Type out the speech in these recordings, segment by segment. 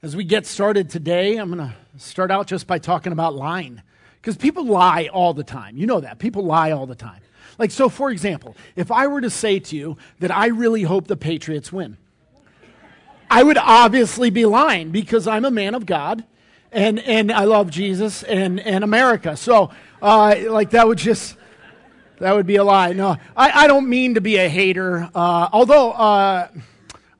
As we get started today, I'm going to start out just by talking about lying. Because people lie all the time. You know that. People lie all the time. Like, so for example, if I were to say to you that I really hope the Patriots win, I would obviously be lying because I'm a man of God and, and I love Jesus and, and America. So, uh, like, that would just, that would be a lie. No, I, I don't mean to be a hater. Uh, although, uh,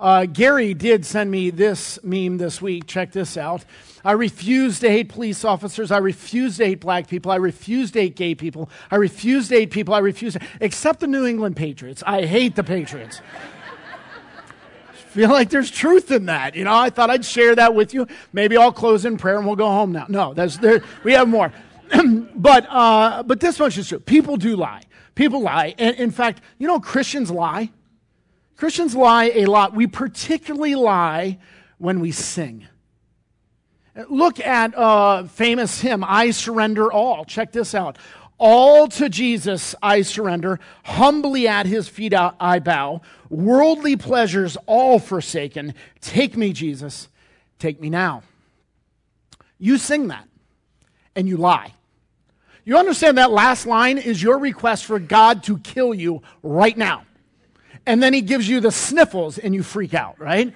uh, Gary did send me this meme this week. Check this out. I refuse to hate police officers. I refuse to hate black people. I refuse to hate gay people. I refuse to hate people. I refuse to, except the New England Patriots. I hate the Patriots. Feel like there's truth in that. You know, I thought I'd share that with you. Maybe I'll close in prayer and we'll go home now. No, there's, there, we have more. but, uh, but this much is true. People do lie. People lie. And in fact, you know, Christians lie. Christians lie a lot. We particularly lie when we sing. Look at a famous hymn, I Surrender All. Check this out. All to Jesus I surrender, humbly at his feet I bow. Worldly pleasures all forsaken. Take me, Jesus, take me now. You sing that, and you lie. You understand that last line is your request for God to kill you right now and then he gives you the sniffles and you freak out, right?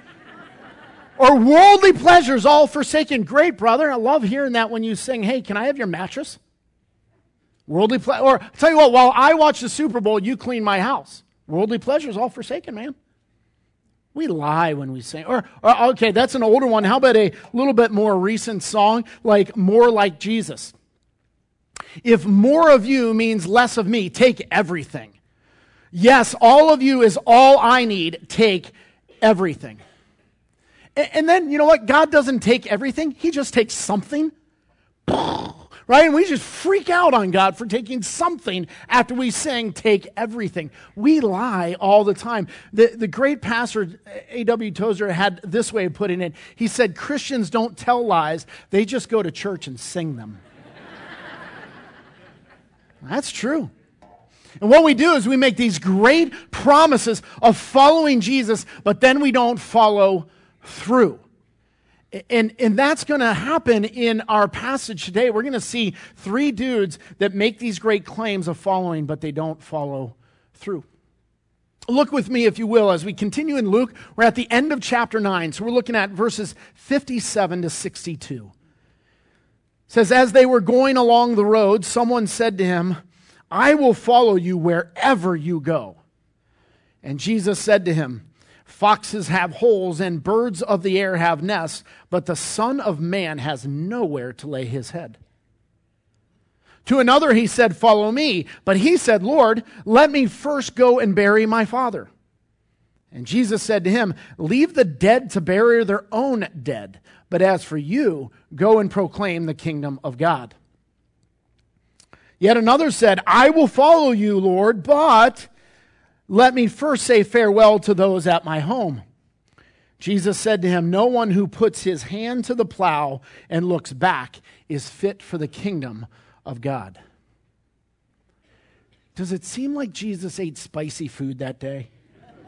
or worldly pleasures all forsaken. Great, brother. I love hearing that when you sing, Hey, can I have your mattress? Worldly pleasure. Or tell you what, while I watch the Super Bowl, you clean my house. Worldly pleasures all forsaken, man. We lie when we sing. Or, or, okay, that's an older one. How about a little bit more recent song, like More Like Jesus? If more of you means less of me, take everything. Yes, all of you is all I need. Take everything. And then, you know what? God doesn't take everything, He just takes something. Right? And we just freak out on God for taking something after we sing, take everything. We lie all the time. The, the great pastor, A.W. Tozer, had this way of putting it. He said, Christians don't tell lies, they just go to church and sing them. That's true. And what we do is we make these great promises of following Jesus, but then we don't follow through. And, and that's going to happen in our passage today. We're going to see three dudes that make these great claims of following, but they don't follow through. Look with me, if you will, as we continue in Luke. We're at the end of chapter 9, so we're looking at verses 57 to 62. It says, As they were going along the road, someone said to him, I will follow you wherever you go. And Jesus said to him, Foxes have holes and birds of the air have nests, but the Son of Man has nowhere to lay his head. To another he said, Follow me. But he said, Lord, let me first go and bury my father. And Jesus said to him, Leave the dead to bury their own dead. But as for you, go and proclaim the kingdom of God. Yet another said, I will follow you, Lord, but let me first say farewell to those at my home. Jesus said to him, No one who puts his hand to the plow and looks back is fit for the kingdom of God. Does it seem like Jesus ate spicy food that day?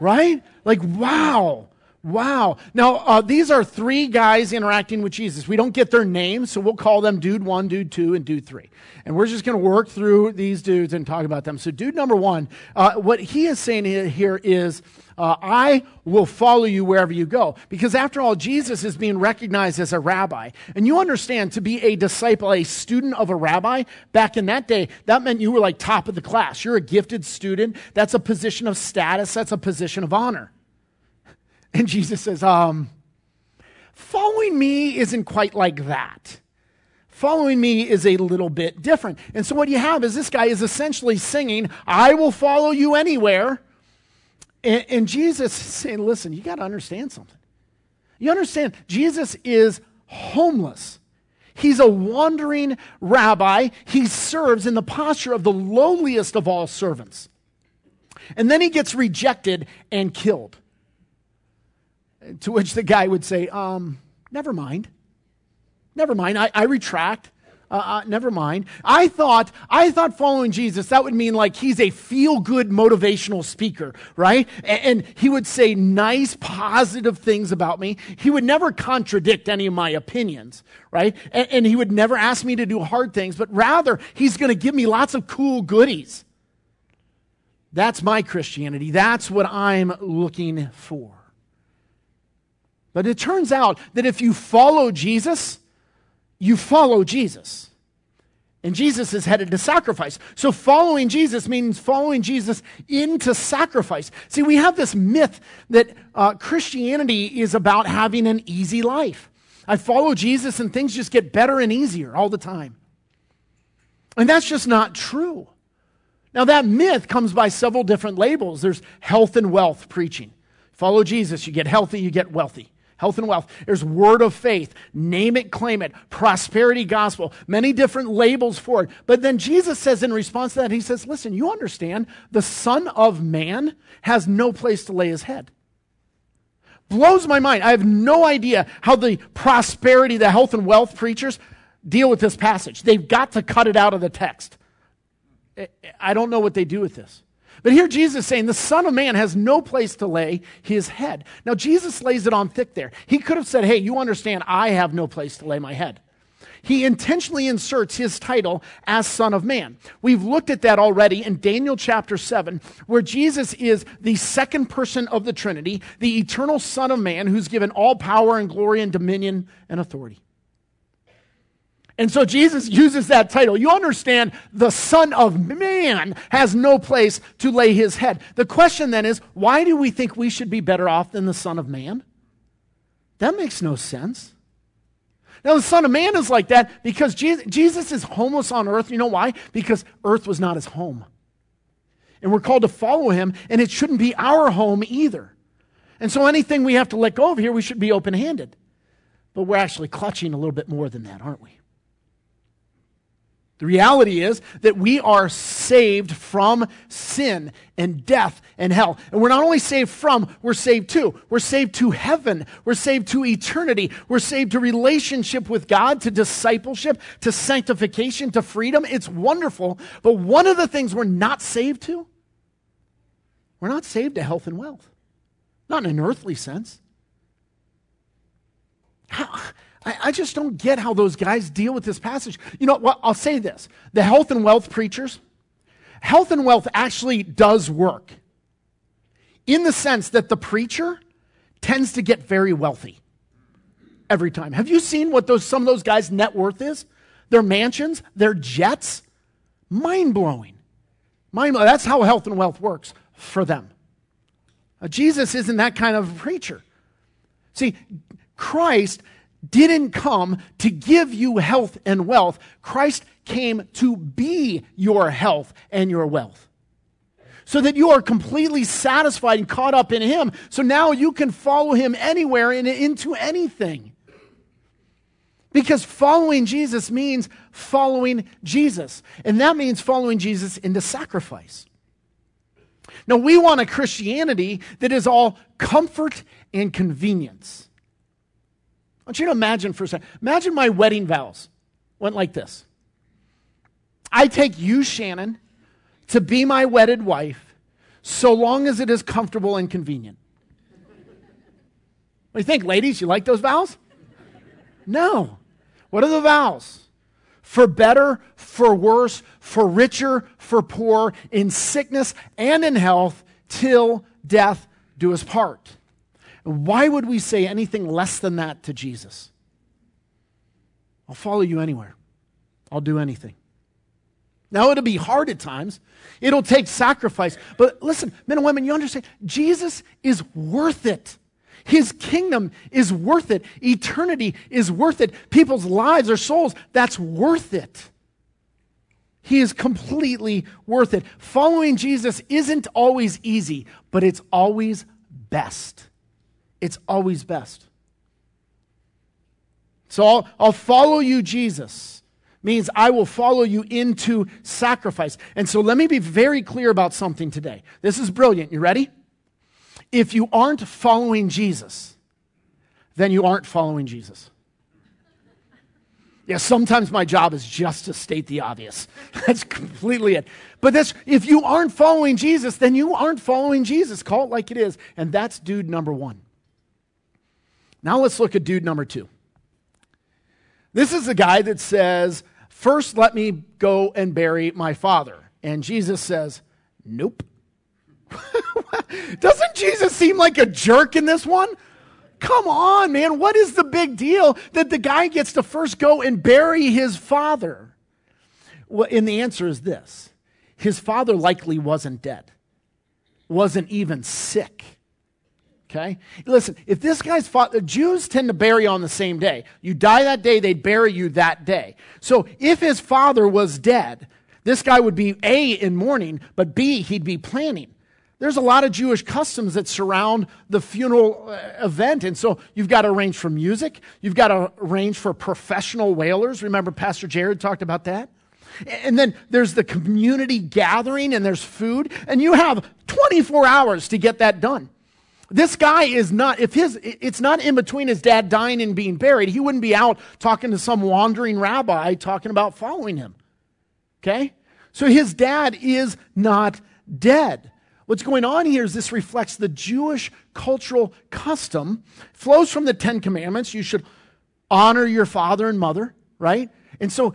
Right? Like, wow. Wow. Now, uh, these are three guys interacting with Jesus. We don't get their names, so we'll call them dude one, dude two, and dude three. And we're just going to work through these dudes and talk about them. So, dude number one, uh, what he is saying here is, uh, I will follow you wherever you go. Because after all, Jesus is being recognized as a rabbi. And you understand, to be a disciple, a student of a rabbi, back in that day, that meant you were like top of the class. You're a gifted student. That's a position of status, that's a position of honor. And Jesus says, um, following me isn't quite like that. Following me is a little bit different. And so what you have is this guy is essentially singing, I will follow you anywhere. And, and Jesus saying, listen, you got to understand something. You understand, Jesus is homeless. He's a wandering rabbi. He serves in the posture of the lowliest of all servants. And then he gets rejected and killed. To which the guy would say, um, never mind. Never mind. I, I retract. Uh, uh, never mind. I thought, I thought following Jesus, that would mean like he's a feel good motivational speaker, right? And, and, he would say nice, positive things about me. He would never contradict any of my opinions, right? And, and he would never ask me to do hard things, but rather he's going to give me lots of cool goodies. That's my Christianity. That's what I'm looking for. But it turns out that if you follow Jesus, you follow Jesus. And Jesus is headed to sacrifice. So following Jesus means following Jesus into sacrifice. See, we have this myth that uh, Christianity is about having an easy life. I follow Jesus and things just get better and easier all the time. And that's just not true. Now, that myth comes by several different labels. There's health and wealth preaching. Follow Jesus, you get healthy, you get wealthy health and wealth. There's word of faith, name it, claim it, prosperity gospel, many different labels for it. But then Jesus says in response to that, he says, listen, you understand the Son of Man has no place to lay his head. Blows my mind. I have no idea how the prosperity, the health and wealth preachers deal with this passage. They've got to cut it out of the text. I don't know what they do with this. But here Jesus is saying the Son of Man has no place to lay his head. Now, Jesus lays it on thick there. He could have said, Hey, you understand, I have no place to lay my head. He intentionally inserts his title as Son of Man. We've looked at that already in Daniel chapter 7, where Jesus is the second person of the Trinity, the eternal Son of Man, who's given all power and glory and dominion and authority. And so Jesus uses that title. You understand, the Son of Man has no place to lay his head. The question then is, why do we think we should be better off than the Son of Man? That makes no sense. Now, the Son of Man is like that because Jesus is homeless on earth. You know why? Because earth was not his home. And we're called to follow him, and it shouldn't be our home either. And so anything we have to let go of here, we should be open handed. But we're actually clutching a little bit more than that, aren't we? The reality is that we are saved from sin and death and hell. And we're not only saved from, we're saved to. We're saved to heaven. We're saved to eternity. We're saved to relationship with God, to discipleship, to sanctification, to freedom. It's wonderful. But one of the things we're not saved to, we're not saved to health and wealth. Not in an earthly sense. How, I, I just don't get how those guys deal with this passage. You know what? I'll say this the health and wealth preachers, health and wealth actually does work in the sense that the preacher tends to get very wealthy every time. Have you seen what those, some of those guys' net worth is? Their mansions, their jets? Mind blowing. Mind That's how health and wealth works for them. Uh, Jesus isn't that kind of preacher. See, Christ didn't come to give you health and wealth. Christ came to be your health and your wealth. So that you are completely satisfied and caught up in Him. So now you can follow Him anywhere and into anything. Because following Jesus means following Jesus. And that means following Jesus into sacrifice. Now, we want a Christianity that is all comfort and convenience. I want you to imagine for a second. Imagine my wedding vows went like this I take you, Shannon, to be my wedded wife so long as it is comfortable and convenient. What do you think, ladies? You like those vows? No. What are the vows? For better, for worse, for richer, for poor, in sickness and in health, till death do us part. Why would we say anything less than that to Jesus? I'll follow you anywhere. I'll do anything. Now, it'll be hard at times. It'll take sacrifice. But listen, men and women, you understand, Jesus is worth it. His kingdom is worth it. Eternity is worth it. People's lives, their souls, that's worth it. He is completely worth it. Following Jesus isn't always easy, but it's always best it's always best. So I'll, I'll follow you, Jesus, means I will follow you into sacrifice. And so let me be very clear about something today. This is brilliant. You ready? If you aren't following Jesus, then you aren't following Jesus. Yeah, sometimes my job is just to state the obvious. That's completely it. But this, if you aren't following Jesus, then you aren't following Jesus. Call it like it is. And that's dude number one. Now let's look at dude number two. This is the guy that says, First, let me go and bury my father. And Jesus says, Nope. Doesn't Jesus seem like a jerk in this one? Come on, man. What is the big deal that the guy gets to first go and bury his father? Well, and the answer is this his father likely wasn't dead, wasn't even sick. Okay? Listen, if this guy's father, Jews tend to bury on the same day. You die that day, they bury you that day. So if his father was dead, this guy would be A, in mourning, but B, he'd be planning. There's a lot of Jewish customs that surround the funeral uh, event. And so you've got to arrange for music. You've got to arrange for professional wailers. Remember, Pastor Jared talked about that? And then there's the community gathering and there's food. And you have 24 hours to get that done. This guy is not, if his, it's not in between his dad dying and being buried, he wouldn't be out talking to some wandering rabbi talking about following him. Okay? So his dad is not dead. What's going on here is this reflects the Jewish cultural custom, flows from the Ten Commandments. You should honor your father and mother, right? And so,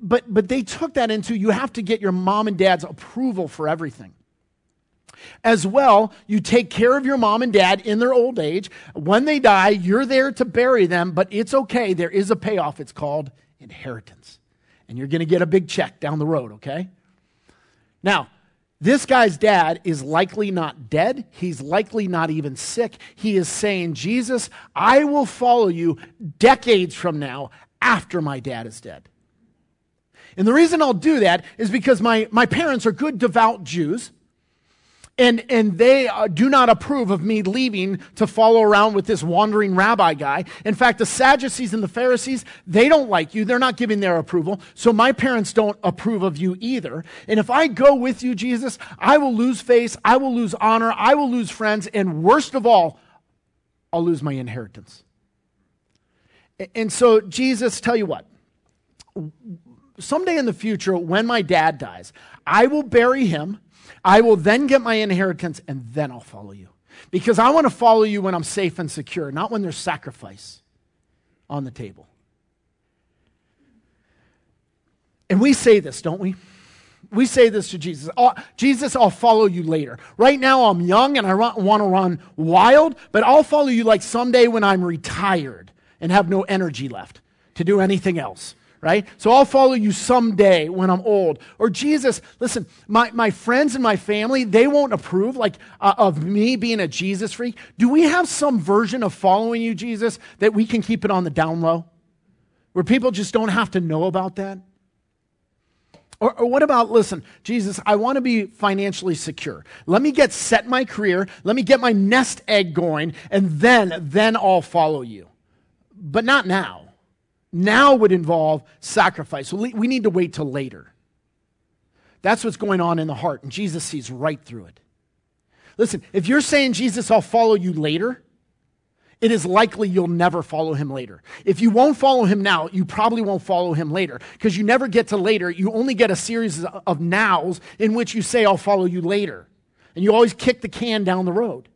but, but they took that into you have to get your mom and dad's approval for everything. As well, you take care of your mom and dad in their old age. When they die, you're there to bury them, but it's okay. There is a payoff. It's called inheritance. And you're going to get a big check down the road, okay? Now, this guy's dad is likely not dead. He's likely not even sick. He is saying, Jesus, I will follow you decades from now after my dad is dead. And the reason I'll do that is because my, my parents are good, devout Jews. And, and they uh, do not approve of me leaving to follow around with this wandering rabbi guy. In fact, the Sadducees and the Pharisees, they don't like you. They're not giving their approval. So my parents don't approve of you either. And if I go with you, Jesus, I will lose face. I will lose honor. I will lose friends. And worst of all, I'll lose my inheritance. And so, Jesus, tell you what, someday in the future, when my dad dies, I will bury him I will then get my inheritance and then I'll follow you. Because I want to follow you when I'm safe and secure, not when there's sacrifice on the table. And we say this, don't we? We say this to Jesus oh, Jesus, I'll follow you later. Right now, I'm young and I want to run wild, but I'll follow you like someday when I'm retired and have no energy left to do anything else right? So I'll follow you someday when I'm old. Or Jesus, listen, my, my friends and my family, they won't approve like uh, of me being a Jesus freak. Do we have some version of following you, Jesus, that we can keep it on the down low? Where people just don't have to know about that? Or, or, what about, listen, Jesus, I want to be financially secure. Let me get set my career. Let me get my nest egg going, and then, then I'll follow you. But not now now would involve sacrifice. So we need to wait till later. That's what's going on in the heart, and Jesus sees right through it. Listen, if you're saying, Jesus, I'll follow you later, it is likely you'll never follow him later. If you won't follow him now, you probably won't follow him later because you never get to later. You only get a series of nows in which you say, I'll follow you later. And you always kick the can down the road.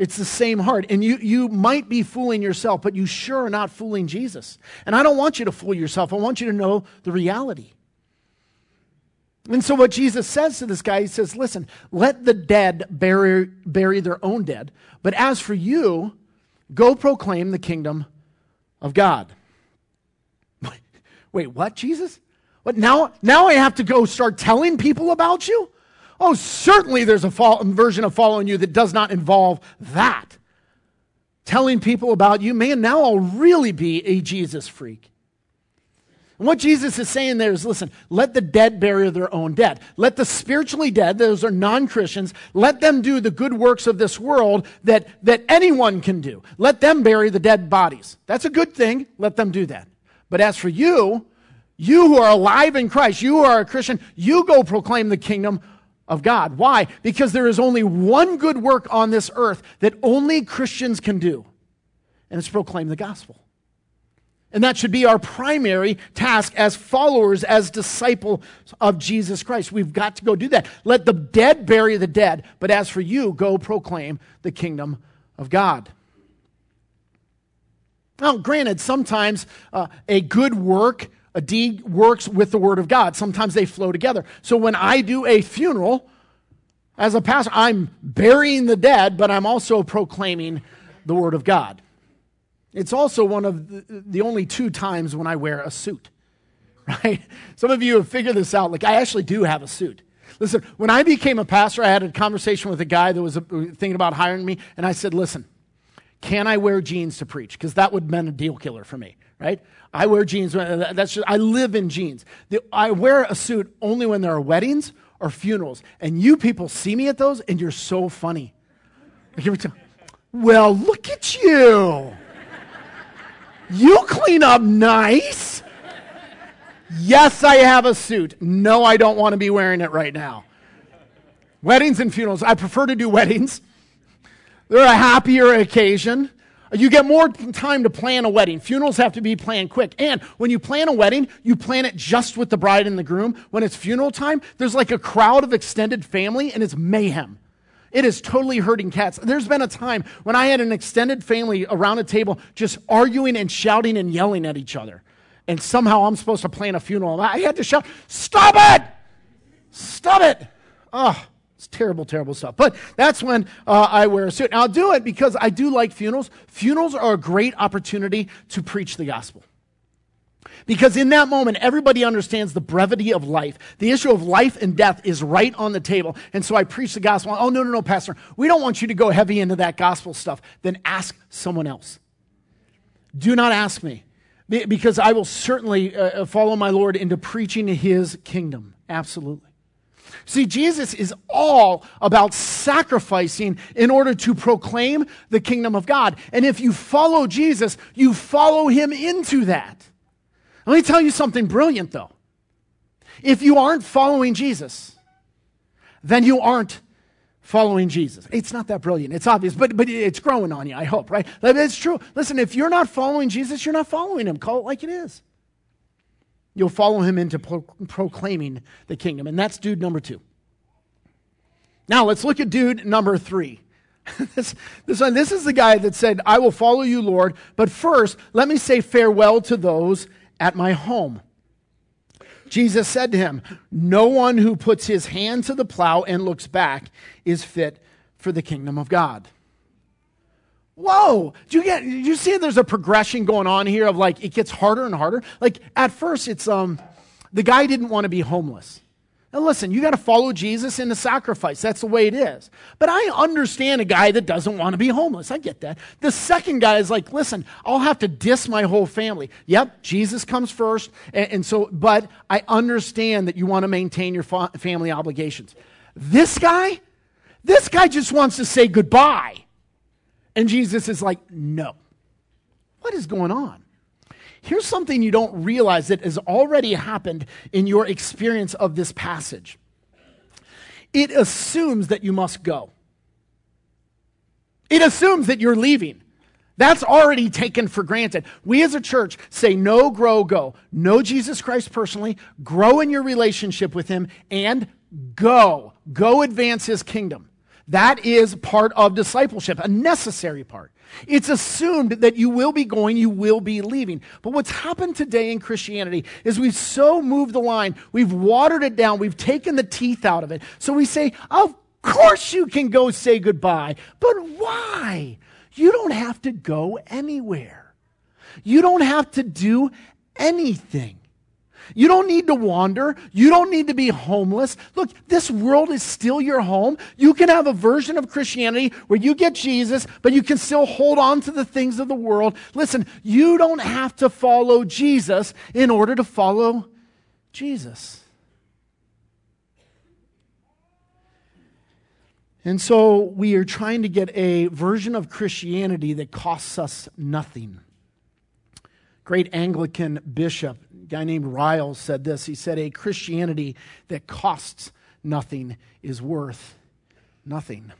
It's the same heart. And you, you might be fooling yourself, but you sure are not fooling Jesus. And I don't want you to fool yourself. I want you to know the reality. And so, what Jesus says to this guy, he says, Listen, let the dead bury, bury their own dead. But as for you, go proclaim the kingdom of God. Wait, what, Jesus? What now? Now I have to go start telling people about you? Oh, certainly there's a version of following you that does not involve that. Telling people about you, man, now I'll really be a Jesus freak. And what Jesus is saying there is listen, let the dead bury their own dead. Let the spiritually dead, those are non Christians, let them do the good works of this world that, that anyone can do. Let them bury the dead bodies. That's a good thing. Let them do that. But as for you, you who are alive in Christ, you who are a Christian, you go proclaim the kingdom of God. Why? Because there is only one good work on this earth that only Christians can do, and it's proclaim the gospel. And that should be our primary task as followers, as disciples of Jesus Christ. We've got to go do that. Let the dead bury the dead, but as for you, go proclaim the kingdom of God. Now, granted, sometimes uh, a good work, a deed works with the word of God. Sometimes they flow together. So when I do a funeral, as a pastor, I'm burying the dead, but I'm also proclaiming the word of God. It's also one of the, only two times when I wear a suit, right? Some of you have figured this out. Like, I actually do have a suit. Listen, when I became a pastor, I had a conversation with a guy that was uh, thinking about hiring me, and I said, listen, can I wear jeans to preach? Because that would have been a deal killer for me, right? I wear jeans. Uh, that's just, I live in jeans. The, I wear a suit only when there are weddings or funerals. And you people see me at those, and you're so funny. Well, look at you. You clean up nice. Yes, I have a suit. No, I don't want to be wearing it right now. Weddings and funerals. I prefer to do weddings. They're a happier occasion. You get more time to plan a wedding. Funerals have to be planned quick. And when you plan a wedding, you plan it just with the bride and the groom. When it's funeral time, there's like a crowd of extended family and it's mayhem. It is totally hurting cats. There's been a time when I had an extended family around a table just arguing and shouting and yelling at each other. And somehow I'm supposed to plan a funeral. I had to shout, Stop it! Stop it! Oh, it's terrible, terrible stuff. But that's when uh, I wear a suit. And I'll do it because I do like funerals. Funerals are a great opportunity to preach the gospel. Because in that moment, everybody understands the brevity of life. The issue of life and death is right on the table. And so I preach the gospel. Oh, no, no, no, Pastor. We don't want you to go heavy into that gospel stuff. Then ask someone else. Do not ask me, because I will certainly uh, uh, follow my Lord into preaching his kingdom. Absolutely. See, Jesus is all about sacrificing in order to proclaim the kingdom of God. And if you follow Jesus, you follow him into that. Let me tell you something brilliant, though. If you aren't following Jesus, then you aren't following Jesus. It's not that brilliant. It's obvious, but, but it's growing on you, I hope, right? It's true. Listen, if you're not following Jesus, you're not following him. Call it like it is. You'll follow him into pro- proclaiming the kingdom. And that's dude number two. Now, let's look at dude number three. this, this, one, this is the guy that said, I will follow you, Lord, but first, let me say farewell to those at my home. Jesus said to him, No one who puts his hand to the plow and looks back is fit for the kingdom of God. Whoa! Do you get? You see? There's a progression going on here of like it gets harder and harder. Like at first, it's um, the guy didn't want to be homeless. Now, listen, you got to follow Jesus in the sacrifice. That's the way it is. But I understand a guy that doesn't want to be homeless. I get that. The second guy is like, listen, I'll have to diss my whole family. Yep, Jesus comes first. And, and so, but I understand that you want to maintain your fa- family obligations. This guy, this guy just wants to say goodbye. And Jesus is like, know. What is going on? Here's something you don't realize that has already happened in your experience of this passage it assumes that you must go, it assumes that you're leaving. That's already taken for granted. We as a church say no, grow, go. Know Jesus Christ personally, grow in your relationship with Him, and go. Go advance His kingdom. That is part of discipleship, a necessary part. It's assumed that you will be going, you will be leaving. But what's happened today in Christianity is we've so moved the line, we've watered it down, we've taken the teeth out of it. So we say, of course you can go say goodbye, but why? You don't have to go anywhere. You don't have to do anything. You don't need to wander. You don't need to be homeless. Look, this world is still your home. You can have a version of Christianity where you get Jesus, but you can still hold on to the things of the world. Listen, you don't have to follow Jesus in order to follow Jesus. And so we are trying to get a version of Christianity that costs us nothing. Great Anglican bishop guy named Ryle said this. He said, A Christianity that costs nothing is worth nothing.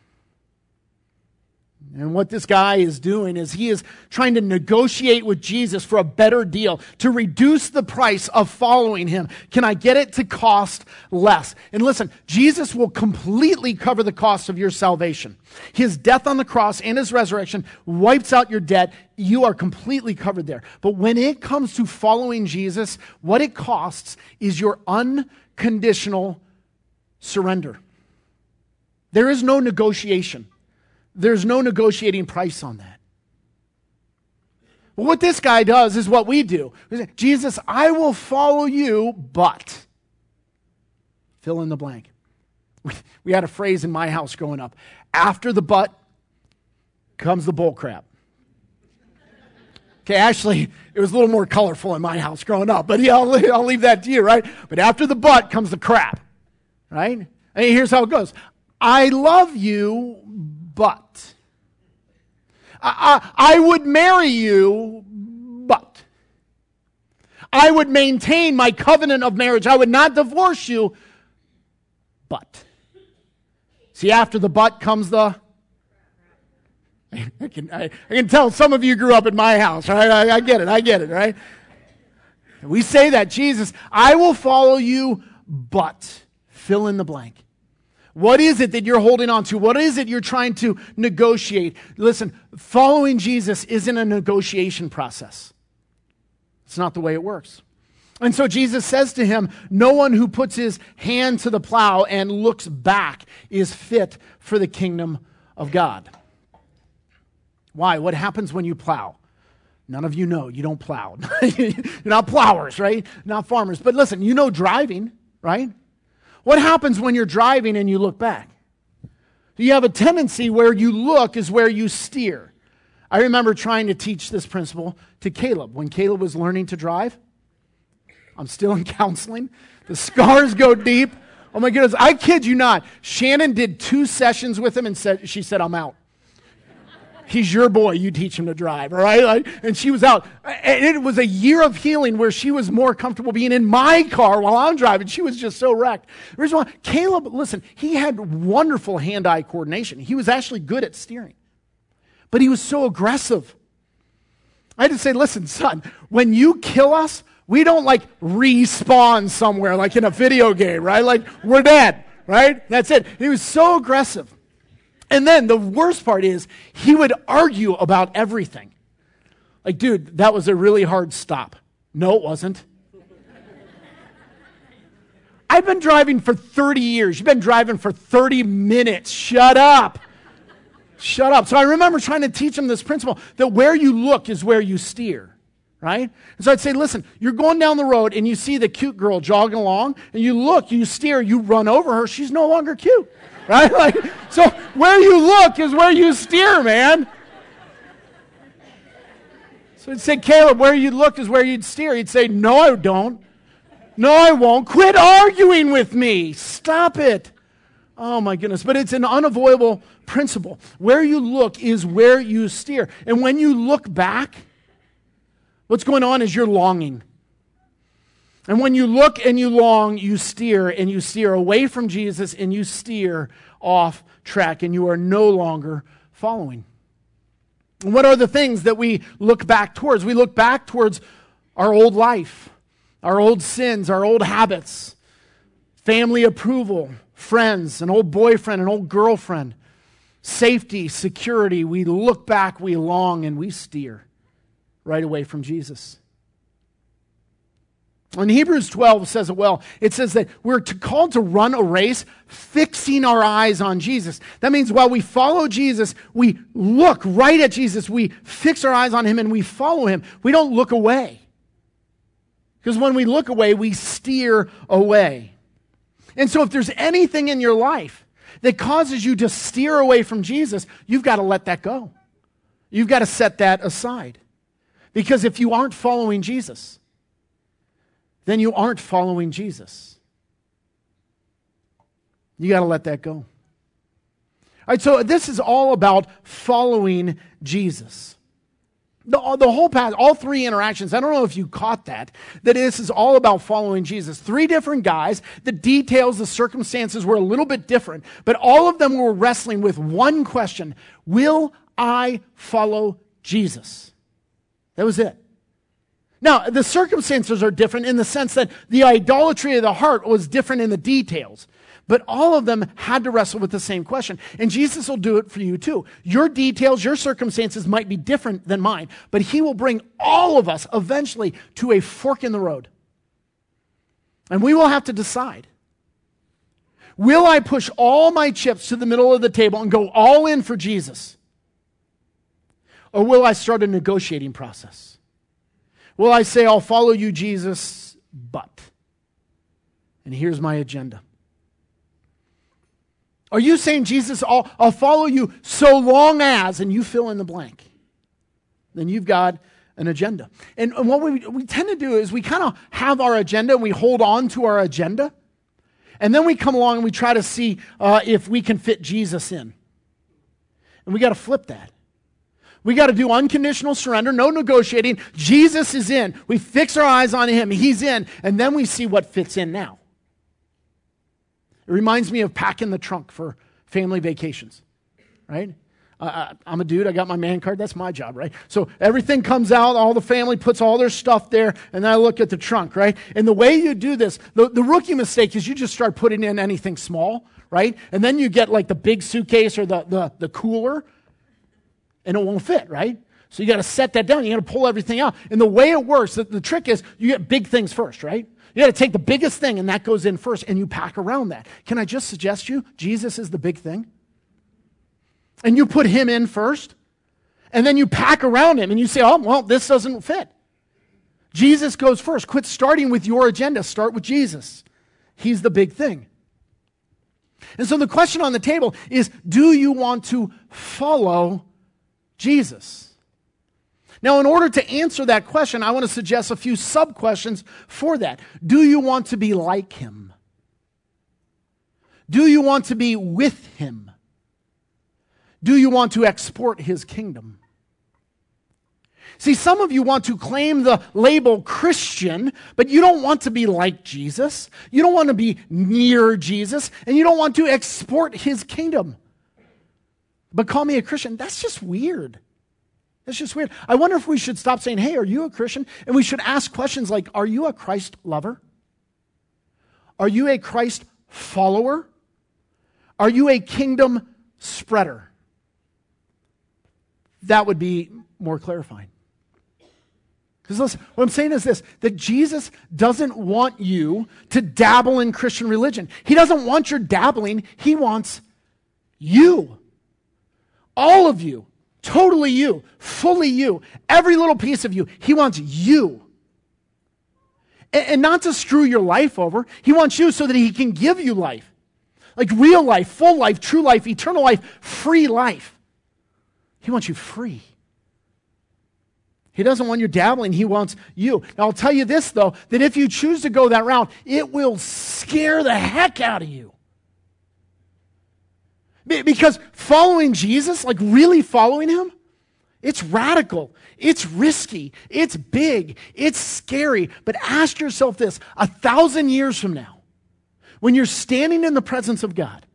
And what this guy is doing is he is trying to negotiate with Jesus for a better deal, to reduce the price of following him. Can I get it to cost less? And listen, Jesus will completely cover the cost of your salvation. His death on the cross and his resurrection wipes out your debt. You are completely covered there. But when it comes to following Jesus, what it costs is your unconditional surrender. There is no negotiation. There's no negotiating price on that. Well, what this guy does is what we do. Jesus, I will follow you, but fill in the blank. We had a phrase in my house growing up. After the but comes the bull crap. Okay, actually, it was a little more colorful in my house growing up, but yeah, I'll, I'll leave that to you, right? But after the but comes the crap, right? And here's how it goes I love you, but. I, I, I would marry you, but. I would maintain my covenant of marriage. I would not divorce you, but. See, after the but comes the. I can, I, I can tell some of you grew up in my house, right? I, I get it, I get it, right? We say that, Jesus, I will follow you, but fill in the blank. What is it that you're holding on to? What is it you're trying to negotiate? Listen, following Jesus isn't a negotiation process. It's not the way it works. And so Jesus says to him, No one who puts his hand to the plow and looks back is fit for the kingdom of God. Why? What happens when you plow? None of you know. You don't plow. You're not plowers, right? Not farmers. But listen, you know driving, right? What happens when you're driving and you look back? You have a tendency where you look is where you steer. I remember trying to teach this principle to Caleb when Caleb was learning to drive. I'm still in counseling. The scars go deep. Oh my goodness, I kid you not. Shannon did two sessions with him and said she said I'm out. He's your boy. You teach him to drive, all right? And she was out. And it was a year of healing where she was more comfortable being in my car while I'm driving. She was just so wrecked. The reason why, Caleb, listen, he had wonderful hand eye coordination. He was actually good at steering, but he was so aggressive. I had to say, listen, son, when you kill us, we don't like respawn somewhere like in a video game, right? Like we're dead, right? That's it. He was so aggressive. And then the worst part is he would argue about everything. Like, dude, that was a really hard stop. No, it wasn't. I've been driving for 30 years. You've been driving for 30 minutes. Shut up. Shut up. So I remember trying to teach him this principle that where you look is where you steer, right? And so I'd say, listen, you're going down the road and you see the cute girl jogging along, and you look, you steer, you run over her, she's no longer cute right? Like, so where you look is where you steer, man. So he'd say, Caleb, where you look is where you'd steer. He'd say, No, I don't. No, I won't. Quit arguing with me. Stop it. Oh my goodness. But it's an unavoidable principle. Where you look is where you steer. And when you look back, what's going on is you're longing. And when you look and you long, you steer and you steer away from Jesus and you steer off track and you are no longer following. And what are the things that we look back towards? We look back towards our old life, our old sins, our old habits, family approval, friends, an old boyfriend, an old girlfriend, safety, security. We look back, we long, and we steer right away from Jesus. And Hebrews 12 says it well. It says that we're to, called to run a race fixing our eyes on Jesus. That means while we follow Jesus, we look right at Jesus. We fix our eyes on him and we follow him. We don't look away. Because when we look away, we steer away. And so if there's anything in your life that causes you to steer away from Jesus, you've got to let that go. You've got to set that aside. Because if you aren't following Jesus, then you aren't following Jesus. You got to let that go. All right, so this is all about following Jesus. The, the whole path, all three interactions, I don't know if you caught that, that this is all about following Jesus. Three different guys, the details, the circumstances were a little bit different, but all of them were wrestling with one question Will I follow Jesus. That was it. Now, the circumstances are different in the sense that the idolatry of the heart was different in the details. But all of them had to wrestle with the same question. And Jesus will do it for you too. Your details, your circumstances might be different than mine, but He will bring all of us eventually to a fork in the road. And we will have to decide. Will I push all my chips to the middle of the table and go all in for Jesus? Or will I start a negotiating process? Will I say, I'll follow you, Jesus, but. And here's my agenda. Are you saying, Jesus, I'll, I'll follow you so long as, and you fill in the blank? Then you've got an agenda. And, and what we, we tend to do is we kind of have our agenda and we hold on to our agenda. And then we come along and we try to see uh, if we can fit Jesus in. And we got to flip that. We got to do unconditional surrender, no negotiating. Jesus is in. We fix our eyes on him. He's in. And then we see what fits in now. It reminds me of packing the trunk for family vacations, right? Uh, I'm a dude. I got my man card. That's my job, right? So everything comes out. All the family puts all their stuff there, and then I look at the trunk, right? And the way you do this, the, the rookie mistake is you just start putting in anything small, right? And then you get like the big suitcase or the, the, the cooler, and it won't fit, right? So you got to set that down. You got to pull everything out. And the way it works, the, the trick is you get big things first, right? You got to take the biggest thing, and that goes in first, and you pack around that. Can I just suggest you, Jesus is the big thing? And you put him in first, and then you pack around him, and you say, oh, well, this doesn't fit. Jesus goes first. Quit starting with your agenda, start with Jesus. He's the big thing. And so the question on the table is do you want to follow Jesus? Now, in order to answer that question, I want to suggest a few sub questions for that. Do you want to be like him? Do you want to be with him? Do you want to export his kingdom? See, some of you want to claim the label Christian, but you don't want to be like Jesus. You don't want to be near Jesus, and you don't want to export his kingdom. But call me a Christian. That's just weird. That's just weird. I wonder if we should stop saying, Hey, are you a Christian? And we should ask questions like, Are you a Christ lover? Are you a Christ follower? Are you a kingdom spreader? That would be more clarifying. Because listen, what I'm saying is this that Jesus doesn't want you to dabble in Christian religion. He doesn't want your dabbling, He wants you. All of you totally you, fully you, every little piece of you. He wants you. And, and not to screw your life over, He wants you so that He can give you life. Like real life, full life, true life, eternal life, free life. He wants you free. He doesn't want you dabbling, he wants you. Now, I'll tell you this, though, that if you choose to go that route, it will scare the heck out of you. Because following Jesus, like really following him, it's radical, it's risky, it's big, it's scary. But ask yourself this a thousand years from now, when you're standing in the presence of God,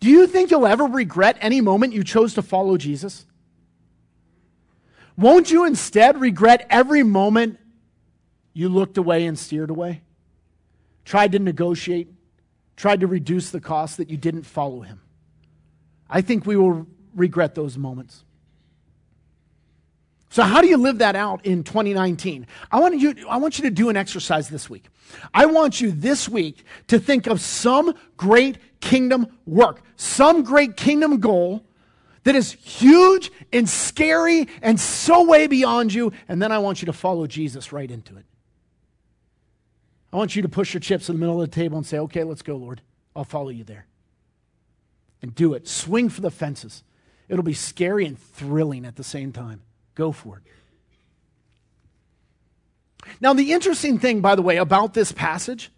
do you think you'll ever regret any moment you chose to follow Jesus? Won't you instead regret every moment you looked away and steered away? Tried to negotiate, tried to reduce the cost that you didn't follow him. I think we will regret those moments. So, how do you live that out in 2019? I want, you, I want you to do an exercise this week. I want you this week to think of some great kingdom work, some great kingdom goal that is huge and scary and so way beyond you, and then I want you to follow Jesus right into it. I want you to push your chips in the middle of the table and say, okay, let's go, Lord. I'll follow you there. And do it. Swing for the fences. It'll be scary and thrilling at the same time. Go for it. Now, the interesting thing, by the way, about this passage,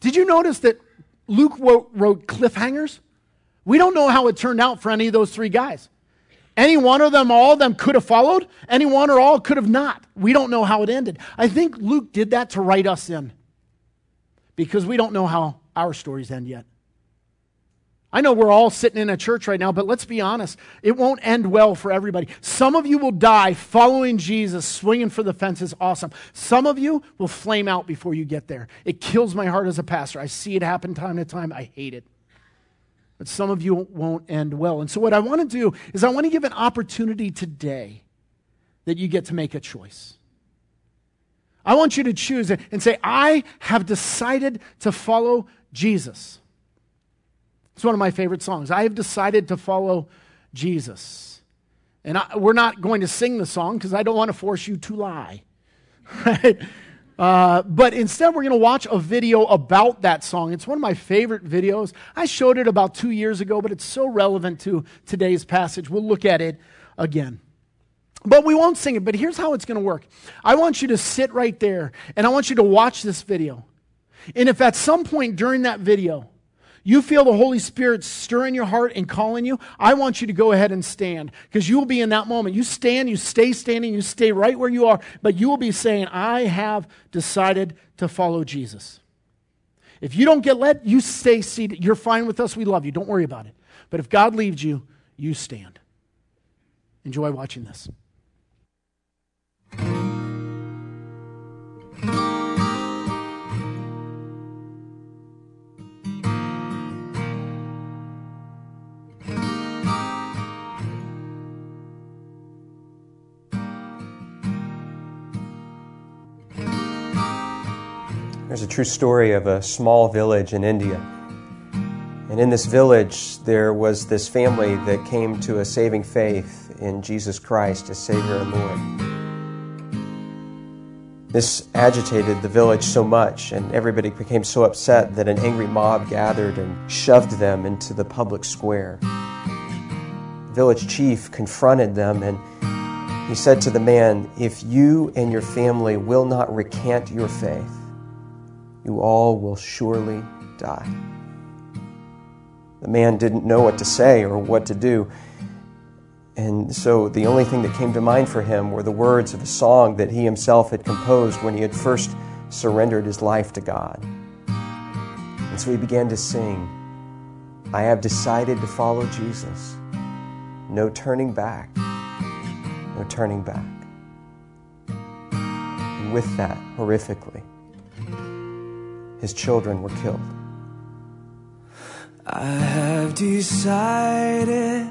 did you notice that Luke wrote, cliffhangers? We don't know how it turned out for any of those three guys. Any one of them, all of them could have followed. Any one or all could have not. We don't know how it ended. I think Luke did that to write us in because we don't know how our stories end yet. I know we're all sitting in a church right now, but let's be honest. It won't end well for everybody. Some of you will die following Jesus, swinging for the fences. Awesome. Some of you will flame out before you get there. It kills my heart as a pastor. I see it happen time to time. I hate it. But some of you won't end well. And so, what I want to do is, I want to give an opportunity today that you get to make a choice. I want you to choose and say, I have decided to follow Jesus. It's one of my favorite songs. I have decided to follow Jesus. And I, we're not going to sing the song because I don't want to force you to lie. Right? Uh, but instead, we're going to watch a video about that song. It's one of my favorite videos. I showed it about two years ago, but it's so relevant to today's passage. We'll look at it again. But we won't sing it. But here's how it's going to work I want you to sit right there and I want you to watch this video. And if at some point during that video, you feel the Holy Spirit stirring your heart and calling you, I want you to go ahead and stand because you will be in that moment. You stand, you stay standing, you stay right where you are, but you will be saying, I have decided to follow Jesus. If you don't get led, you stay seated. You're fine with us. We love you. Don't worry about it. But if God leaves you, you stand. Enjoy watching this. There's a true story of a small village in India. And in this village, there was this family that came to a saving faith in Jesus Christ as Savior and Lord. This agitated the village so much, and everybody became so upset that an angry mob gathered and shoved them into the public square. The village chief confronted them and he said to the man, If you and your family will not recant your faith, you all will surely die. The man didn't know what to say or what to do. And so the only thing that came to mind for him were the words of a song that he himself had composed when he had first surrendered his life to God. And so he began to sing, I have decided to follow Jesus. No turning back. No turning back. And with that, horrifically, his children were killed. I have decided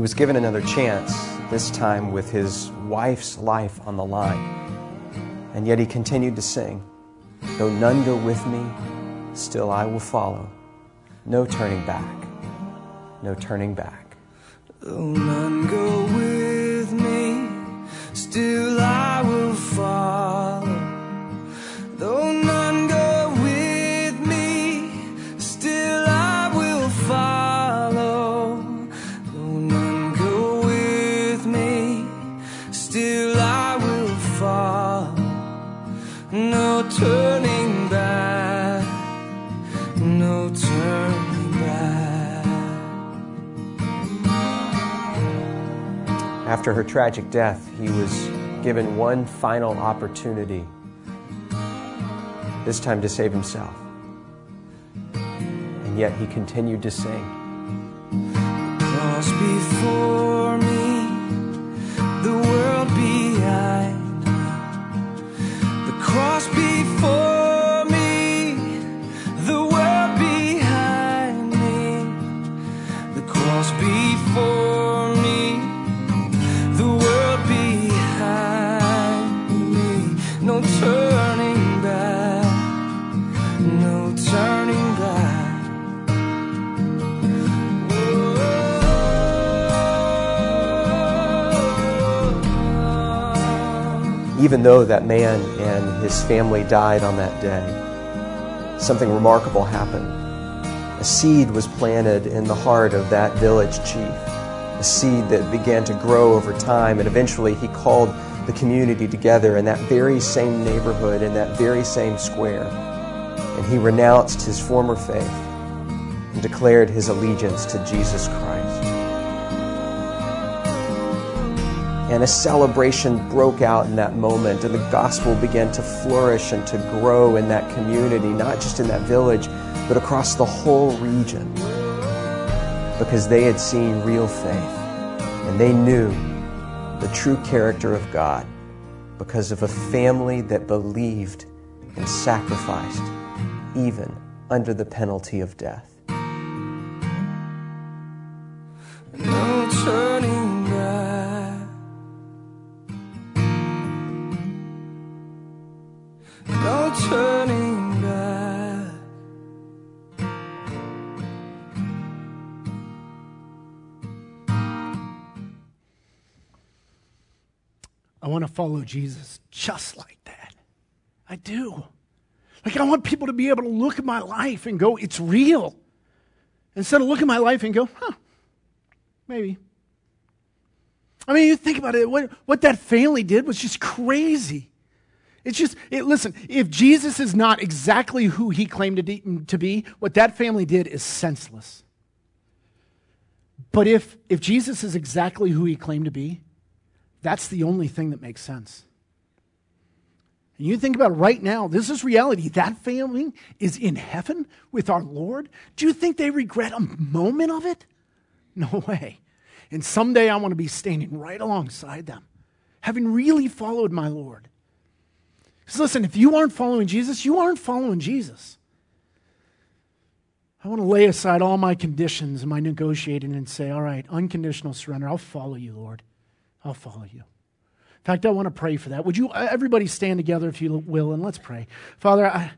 He was given another chance, this time with his wife's life on the line. And yet he continued to sing Though none go with me, still I will follow. No turning back, no turning back. Though none go with me, still I After her tragic death, he was given one final opportunity, this time to save himself. And yet he continued to sing. cross before me, the world behind. The cross before Even though that man and his family died on that day, something remarkable happened. A seed was planted in the heart of that village chief, a seed that began to grow over time, and eventually he called the community together in that very same neighborhood, in that very same square. And he renounced his former faith and declared his allegiance to Jesus Christ. And a celebration broke out in that moment, and the gospel began to flourish and to grow in that community, not just in that village, but across the whole region. Because they had seen real faith, and they knew the true character of God because of a family that believed and sacrificed, even under the penalty of death. No follow Jesus just like that. I do. Like, I want people to be able to look at my life and go, it's real. Instead of look at my life and go, huh, maybe. I mean, you think about it, what, what that family did was just crazy. It's just, it, listen, if Jesus is not exactly who he claimed to, de- to be, what that family did is senseless. But if, if Jesus is exactly who he claimed to be, that's the only thing that makes sense. And you think about it right now, this is reality. That family is in heaven with our Lord. Do you think they regret a moment of it? No way. And someday I want to be standing right alongside them, having really followed my Lord. Because listen, if you aren't following Jesus, you aren't following Jesus. I want to lay aside all my conditions and my negotiating and say, all right, unconditional surrender. I'll follow you, Lord. I'll follow you. In fact, I want to pray for that. Would you, uh, everybody, stand together if you will, and let's pray. Father, I,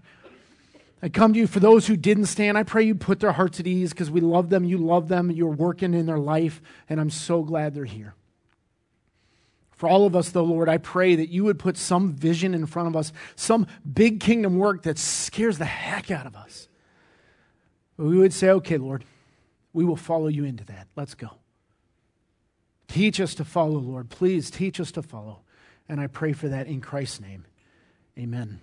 I come to you for those who didn't stand. I pray you put their hearts at ease because we love them. You love them. You're working in their life, and I'm so glad they're here. For all of us, though, Lord, I pray that you would put some vision in front of us, some big kingdom work that scares the heck out of us. We would say, okay, Lord, we will follow you into that. Let's go. Teach us to follow, Lord. Please teach us to follow. And I pray for that in Christ's name. Amen.